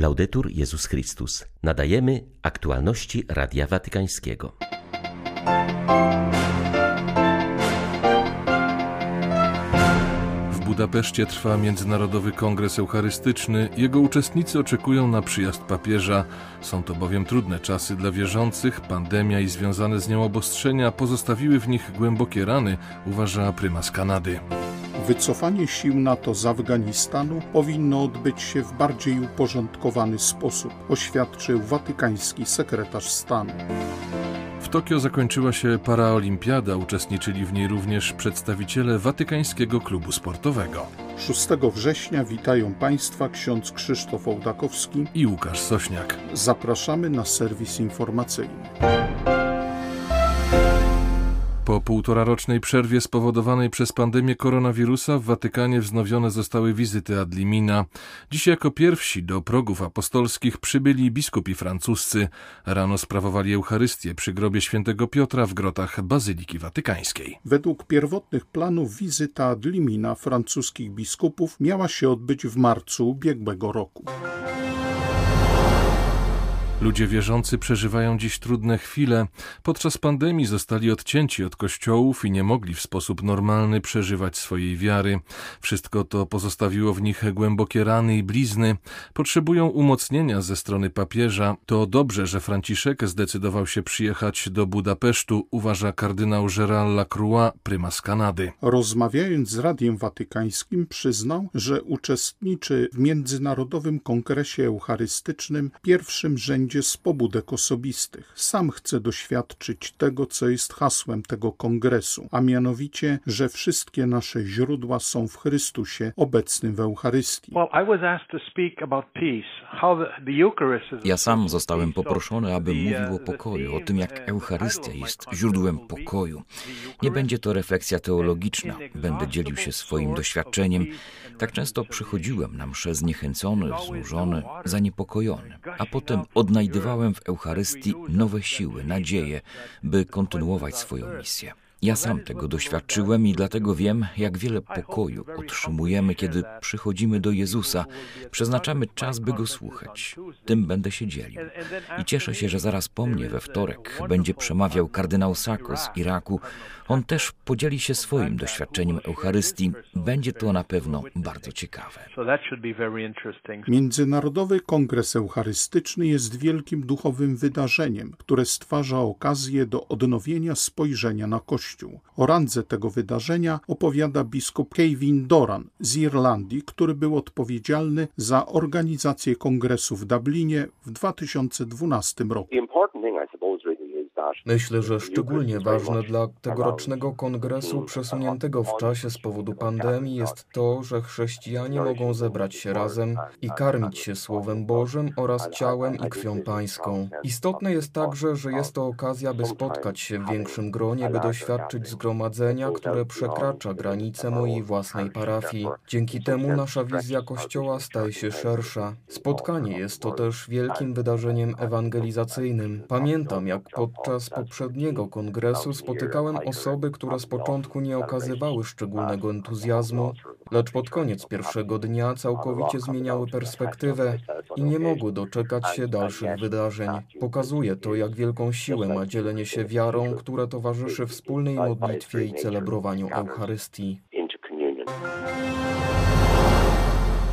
Laudetur Jezus Chrystus. Nadajemy aktualności Radia Watykańskiego. W Budapeszcie trwa Międzynarodowy Kongres Eucharystyczny. Jego uczestnicy oczekują na przyjazd papieża. Są to bowiem trudne czasy dla wierzących. Pandemia i związane z nią obostrzenia pozostawiły w nich głębokie rany, uważa prymas Kanady. Wycofanie sił NATO z Afganistanu powinno odbyć się w bardziej uporządkowany sposób, oświadczył watykański sekretarz stanu. W Tokio zakończyła się paraolimpiada, uczestniczyli w niej również przedstawiciele Watykańskiego Klubu Sportowego. 6 września witają Państwa ksiądz Krzysztof Ołdakowski i Łukasz Sośniak. Zapraszamy na serwis informacyjny. Po półtorarocznej przerwie spowodowanej przez pandemię koronawirusa w Watykanie wznowione zostały wizyty ad limina. Dziś jako pierwsi do progów apostolskich przybyli biskupi francuscy. Rano sprawowali Eucharystię przy grobie świętego Piotra w grotach Bazyliki Watykańskiej. Według pierwotnych planów wizyta ad limina francuskich biskupów miała się odbyć w marcu ubiegłego roku. Ludzie wierzący przeżywają dziś trudne chwile. Podczas pandemii zostali odcięci od kościołów i nie mogli w sposób normalny przeżywać swojej wiary. Wszystko to pozostawiło w nich głębokie rany i blizny. Potrzebują umocnienia ze strony papieża. To dobrze, że Franciszek zdecydował się przyjechać do Budapesztu, uważa kardynał Gérald Lacroix, prymas Kanady. Rozmawiając z Radiem Watykańskim przyznał, że uczestniczy w Międzynarodowym Kongresie Eucharystycznym pierwszym rzędzie z pobudek osobistych. Sam chce doświadczyć tego, co jest hasłem tego kongresu, a mianowicie, że wszystkie nasze źródła są w Chrystusie obecnym w Eucharystii. Ja sam zostałem poproszony, abym mówił o pokoju, o tym, jak Eucharystia jest źródłem pokoju. Nie będzie to refleksja teologiczna, będę dzielił się swoim doświadczeniem. Tak często przychodziłem na mszę zniechęcony, znużony, zaniepokojony, a potem odnajdywałem w Eucharystii nowe siły, nadzieję, by kontynuować swoją misję. Ja sam tego doświadczyłem i dlatego wiem, jak wiele pokoju otrzymujemy, kiedy przychodzimy do Jezusa, przeznaczamy czas, by Go słuchać. Tym będę się dzielił. I cieszę się, że zaraz po mnie we wtorek będzie przemawiał kardynał Sako z Iraku. On też podzieli się swoim doświadczeniem Eucharystii. Będzie to na pewno bardzo ciekawe. Międzynarodowy Kongres Eucharystyczny jest wielkim duchowym wydarzeniem, które stwarza okazję do odnowienia spojrzenia na Kościół. O randze tego wydarzenia opowiada biskup Kevin Doran z Irlandii, który był odpowiedzialny za organizację kongresu w Dublinie w 2012 roku. Myślę, że szczególnie ważne dla tegorocznego kongresu przesuniętego w czasie z powodu pandemii jest to, że chrześcijanie mogą zebrać się razem i karmić się Słowem Bożym oraz ciałem i krwią pańską. Istotne jest także, że jest to okazja, by spotkać się w większym gronie, by doświadczyć zgromadzenia, które przekracza granice mojej własnej parafii. Dzięki temu nasza wizja Kościoła staje się szersza. Spotkanie jest to też wielkim wydarzeniem ewangelizacyjnym. Pamiętam, jak podczas poprzedniego kongresu spotykałem osoby, które z początku nie okazywały szczególnego entuzjazmu, lecz pod koniec pierwszego dnia całkowicie zmieniały perspektywę i nie mogły doczekać się dalszych wydarzeń. Pokazuje to, jak wielką siłę ma dzielenie się wiarą, które towarzyszy wspólnej modlitwie i celebrowaniu Eucharystii.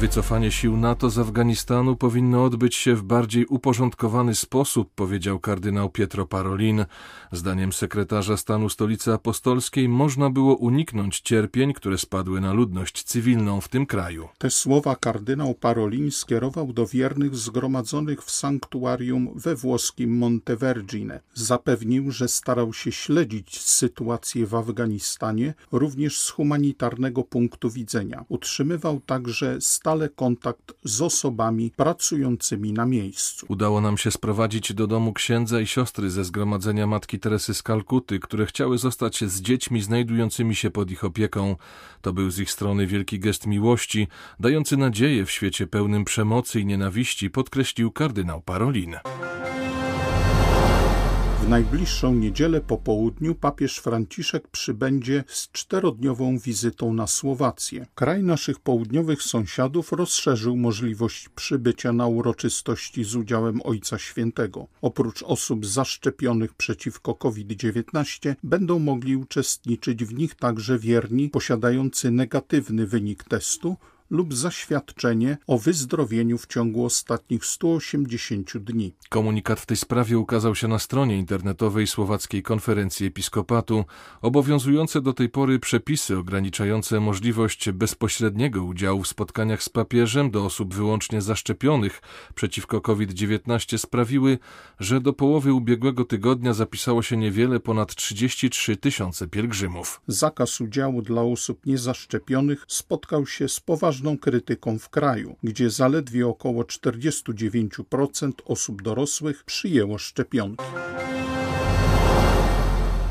Wycofanie sił NATO z Afganistanu powinno odbyć się w bardziej uporządkowany sposób, powiedział kardynał Pietro Parolin. Zdaniem sekretarza stanu Stolicy Apostolskiej można było uniknąć cierpień, które spadły na ludność cywilną w tym kraju. Te słowa kardynał Parolin skierował do wiernych zgromadzonych w sanktuarium we włoskim Montevergine. Zapewnił, że starał się śledzić sytuację w Afganistanie również z humanitarnego punktu widzenia. Utrzymywał także stale kontakt z osobami pracującymi na miejscu. Udało nam się sprowadzić do domu księdza i siostry ze zgromadzenia Matki Teresy z Kalkuty, które chciały zostać z dziećmi znajdującymi się pod ich opieką. To był z ich strony wielki gest miłości, dający nadzieję w świecie pełnym przemocy i nienawiści, podkreślił kardynał Parolin. W najbliższą niedzielę po południu papież Franciszek przybędzie z czterodniową wizytą na Słowację. Kraj naszych południowych sąsiadów rozszerzył możliwość przybycia na uroczystości z udziałem Ojca Świętego. Oprócz osób zaszczepionych przeciwko COVID-19 będą mogli uczestniczyć w nich także wierni posiadający negatywny wynik testu lub zaświadczenie o wyzdrowieniu w ciągu ostatnich 180 dni. Komunikat w tej sprawie ukazał się na stronie internetowej Słowackiej Konferencji Episkopatu. Obowiązujące do tej pory przepisy ograniczające możliwość bezpośredniego udziału w spotkaniach z papieżem do osób wyłącznie zaszczepionych przeciwko COVID-19 sprawiły, że do połowy ubiegłego tygodnia zapisało się niewiele ponad 33 tysiące pielgrzymów. Zakaz udziału dla osób niezaszczepionych spotkał się z poważnymi poważną krytyką w kraju, gdzie zaledwie około 49% osób dorosłych przyjęło szczepionki.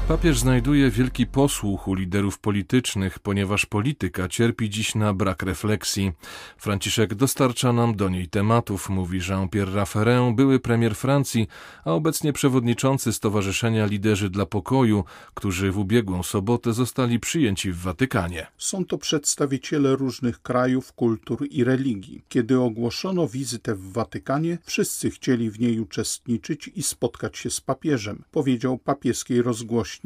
Papież znajduje wielki posłuch u liderów politycznych, ponieważ polityka cierpi dziś na brak refleksji. Franciszek dostarcza nam do niej tematów, mówi Jean-Pierre Raffarin, były premier Francji, a obecnie przewodniczący Stowarzyszenia Liderzy dla Pokoju, którzy w ubiegłą sobotę zostali przyjęci w Watykanie. Są to przedstawiciele różnych krajów, kultur i religii. Kiedy ogłoszono wizytę w Watykanie, wszyscy chcieli w niej uczestniczyć i spotkać się z papieżem, powiedział papieskiej rozgłośni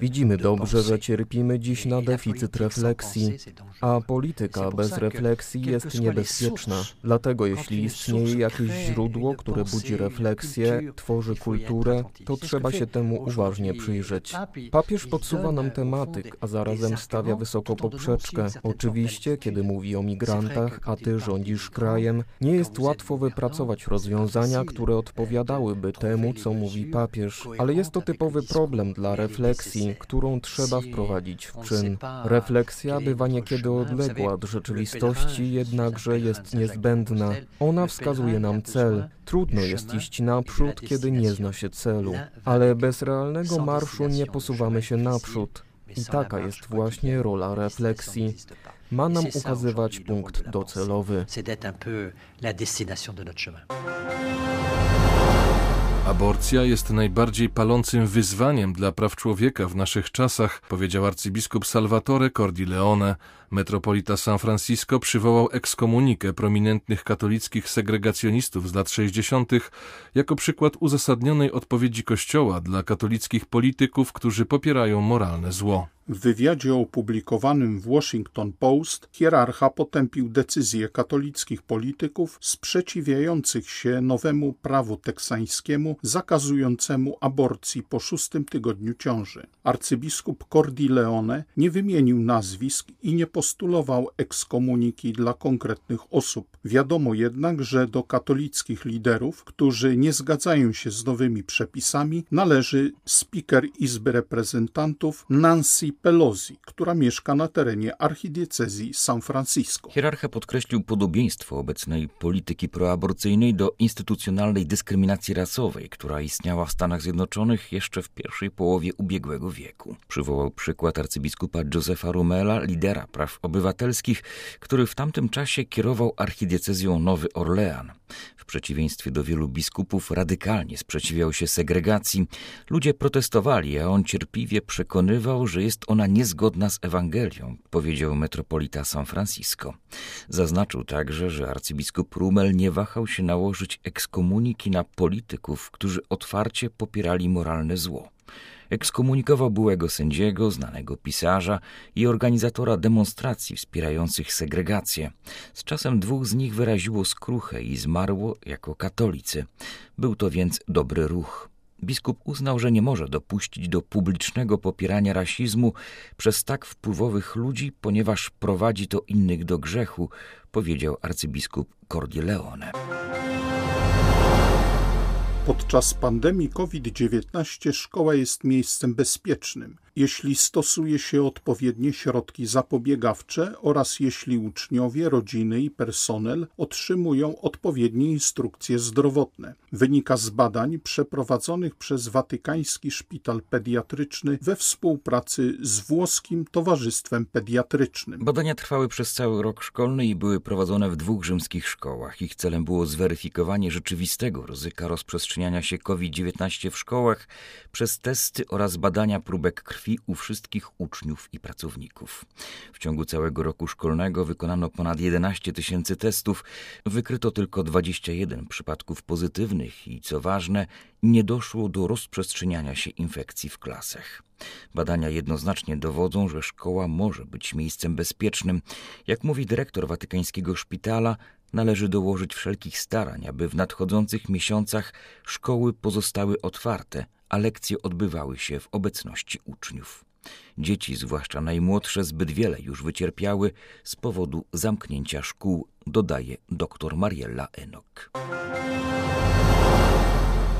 Widzimy dobrze, że cierpimy dziś na deficyt refleksji, a polityka bez refleksji jest niebezpieczna. Dlatego jeśli istnieje jakieś źródło, które budzi refleksję, tworzy kulturę, to trzeba się temu uważnie przyjrzeć. Papież podsuwa nam tematyk, a zarazem stawia wysoko poprzeczkę. Oczywiście, kiedy mówi o migrantach, a ty rządzisz krajem, nie jest łatwo wypracować rozwiązania, które odpowiadałyby temu, temu, co mówi papież, ale jest to typowy problem dla refleksji, którą trzeba wprowadzić w czyn. Refleksja bywa niekiedy odległa od rzeczywistości, jednakże jest niezbędna. Ona wskazuje nam cel. Trudno jest iść naprzód, kiedy nie zna się celu, ale bez realnego marszu nie posuwamy się naprzód. I taka jest właśnie rola refleksji ma nam ukazywać punkt docelowy. Aborcja jest najbardziej palącym wyzwaniem dla praw człowieka w naszych czasach, powiedział arcybiskup Salvatore Cordileone. Metropolita San Francisco przywołał ekskomunikę prominentnych katolickich segregacjonistów z lat 60. jako przykład uzasadnionej odpowiedzi Kościoła dla katolickich polityków, którzy popierają moralne zło. W wywiadzie opublikowanym w Washington Post hierarcha potępił decyzję katolickich polityków sprzeciwiających się nowemu prawu teksańskiemu zakazującemu aborcji po szóstym tygodniu ciąży. Arcybiskup Cordileone nie wymienił nazwisk i nie postulował ekskomuniki dla konkretnych osób. Wiadomo jednak, że do katolickich liderów, którzy nie zgadzają się z nowymi przepisami, należy speaker Izby Reprezentantów Nancy Pelosi, która mieszka na terenie archidiecezji San Francisco. Hierarcha podkreślił podobieństwo obecnej polityki proaborcyjnej do instytucjonalnej dyskryminacji rasowej, która istniała w Stanach Zjednoczonych jeszcze w pierwszej połowie ubiegłego wieku. Przywołał przykład arcybiskupa Josefa Rumela, lidera praw obywatelskich, który w tamtym czasie kierował archidiecezją Nowy Orlean. W przeciwieństwie do wielu biskupów radykalnie sprzeciwiał się segregacji. Ludzie protestowali, a on cierpliwie przekonywał, że jest ona niezgodna z Ewangelią, powiedział metropolita San Francisco. Zaznaczył także, że arcybiskup Rumel nie wahał się nałożyć ekskomuniki na polityków, którzy otwarcie popierali moralne zło. Ekskomunikował byłego sędziego, znanego pisarza i organizatora demonstracji wspierających segregację. Z czasem dwóch z nich wyraziło skruchę i zmarło jako katolicy. Był to więc dobry ruch. Biskup uznał, że nie może dopuścić do publicznego popierania rasizmu przez tak wpływowych ludzi, ponieważ prowadzi to innych do grzechu, powiedział arcybiskup Cordileone. Podczas pandemii COVID-19 szkoła jest miejscem bezpiecznym. Jeśli stosuje się odpowiednie środki zapobiegawcze oraz jeśli uczniowie, rodziny i personel otrzymują odpowiednie instrukcje zdrowotne. Wynika z badań przeprowadzonych przez Watykański Szpital Pediatryczny we współpracy z Włoskim Towarzystwem Pediatrycznym. Badania trwały przez cały rok szkolny i były prowadzone w dwóch rzymskich szkołach. Ich celem było zweryfikowanie rzeczywistego ryzyka rozprzestrzeniania się COVID-19 w szkołach przez testy oraz badania próbek krwi u wszystkich uczniów i pracowników. W ciągu całego roku szkolnego wykonano ponad 11 tysięcy testów, wykryto tylko 21 przypadków pozytywnych i co ważne, nie doszło do rozprzestrzeniania się infekcji w klasach. Badania jednoznacznie dowodzą, że szkoła może być miejscem bezpiecznym. Jak mówi dyrektor watykańskiego szpitala, należy dołożyć wszelkich starań, aby w nadchodzących miesiącach szkoły pozostały otwarte, a lekcje odbywały się w obecności uczniów. Dzieci, zwłaszcza najmłodsze, zbyt wiele już wycierpiały z powodu zamknięcia szkół, dodaje dr Mariella Enok.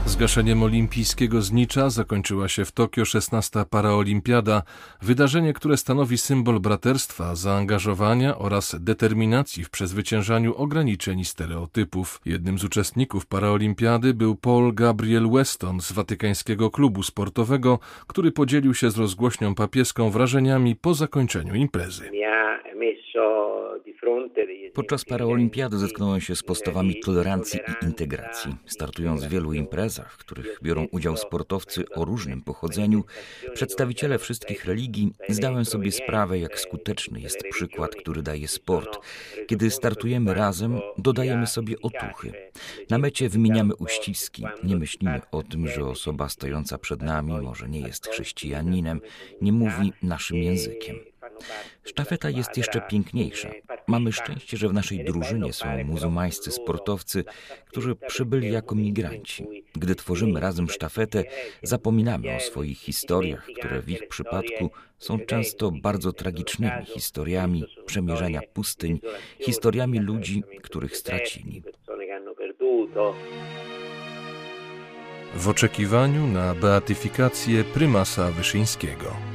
Zgaszeniem olimpijskiego znicza zakończyła się w Tokio 16. paraolimpiada, wydarzenie, które stanowi symbol braterstwa, zaangażowania oraz determinacji w przezwyciężaniu ograniczeń i stereotypów. Jednym z uczestników paraolimpiady był Paul Gabriel Weston z Watykańskiego Klubu Sportowego, który podzielił się z rozgłośnią papieską wrażeniami po zakończeniu imprezy. Podczas paraolimpiady zetknąłem się z postawami tolerancji i integracji. Startując w wielu imprezach, w których biorą udział sportowcy o różnym pochodzeniu, przedstawiciele wszystkich religii, zdałem sobie sprawę, jak skuteczny jest przykład, który daje sport. Kiedy startujemy razem, dodajemy sobie otuchy. Na mecie wymieniamy uściski. Nie myślimy o tym, że osoba stojąca przed nami może nie jest chrześcijaninem, nie mówi naszym językiem. Sztafeta jest jeszcze piękniejsza. Mamy szczęście, że w naszej drużynie są muzułmańscy sportowcy, którzy przybyli jako migranci. Gdy tworzymy razem sztafetę, zapominamy o swoich historiach, które w ich przypadku są często bardzo tragicznymi historiami przemierzania pustyń, historiami ludzi, których stracili. W oczekiwaniu na beatyfikację prymasa Wyszyńskiego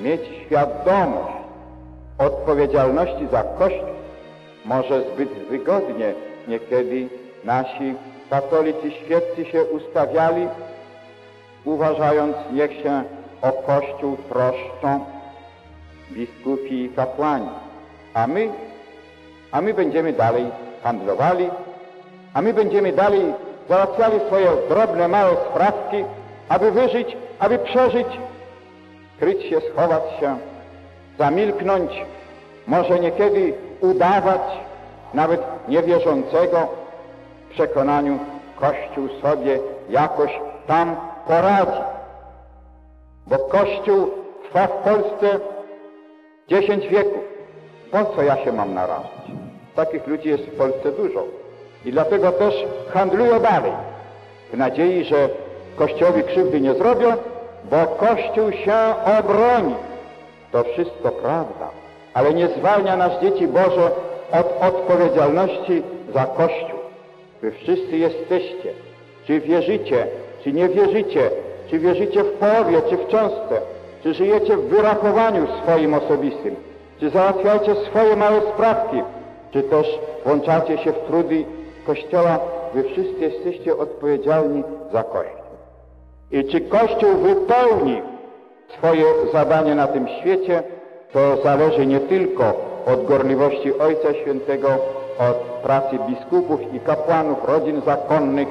mieć świadomość odpowiedzialności za Kościół, może zbyt wygodnie niekiedy nasi katolicy świeccy się ustawiali, uważając, niech się o Kościół troszczą biskupi i kapłani. A my, a my będziemy dalej handlowali, a my będziemy dalej załatwiali swoje drobne, małe sprawki, aby wyżyć, aby przeżyć, kryć się, schować się, zamilknąć, może niekiedy udawać nawet niewierzącego w przekonaniu Kościół sobie jakoś tam poradzi. Bo Kościół trwa w Polsce dziesięć wieków. Po co ja się mam narażać? Takich ludzi jest w Polsce dużo. I dlatego też handlują dalej, w nadziei, że Kościołowi krzywdy nie zrobią, bo Kościół się obroni. To wszystko prawda, ale nie zwalnia nas, dzieci Boże, od odpowiedzialności za Kościół. Wy wszyscy jesteście, czy wierzycie, czy nie wierzycie, czy wierzycie w połowie, czy w cząstce, czy żyjecie w wyrachowaniu swoim osobistym, czy załatwiacie swoje małe sprawki, czy też włączacie się w trudy Kościoła, wy wszyscy jesteście odpowiedzialni za Kościół. I czy Kościół wypełni swoje zadanie na tym świecie, to zależy nie tylko od gorliwości Ojca Świętego, od pracy biskupów i kapłanów, rodzin zakonnych,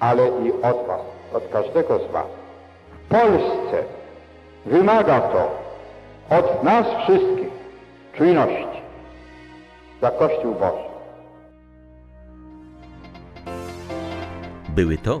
ale i od Was, od każdego z Was. W Polsce wymaga to od nas wszystkich czujności za Kościół Boży. Były to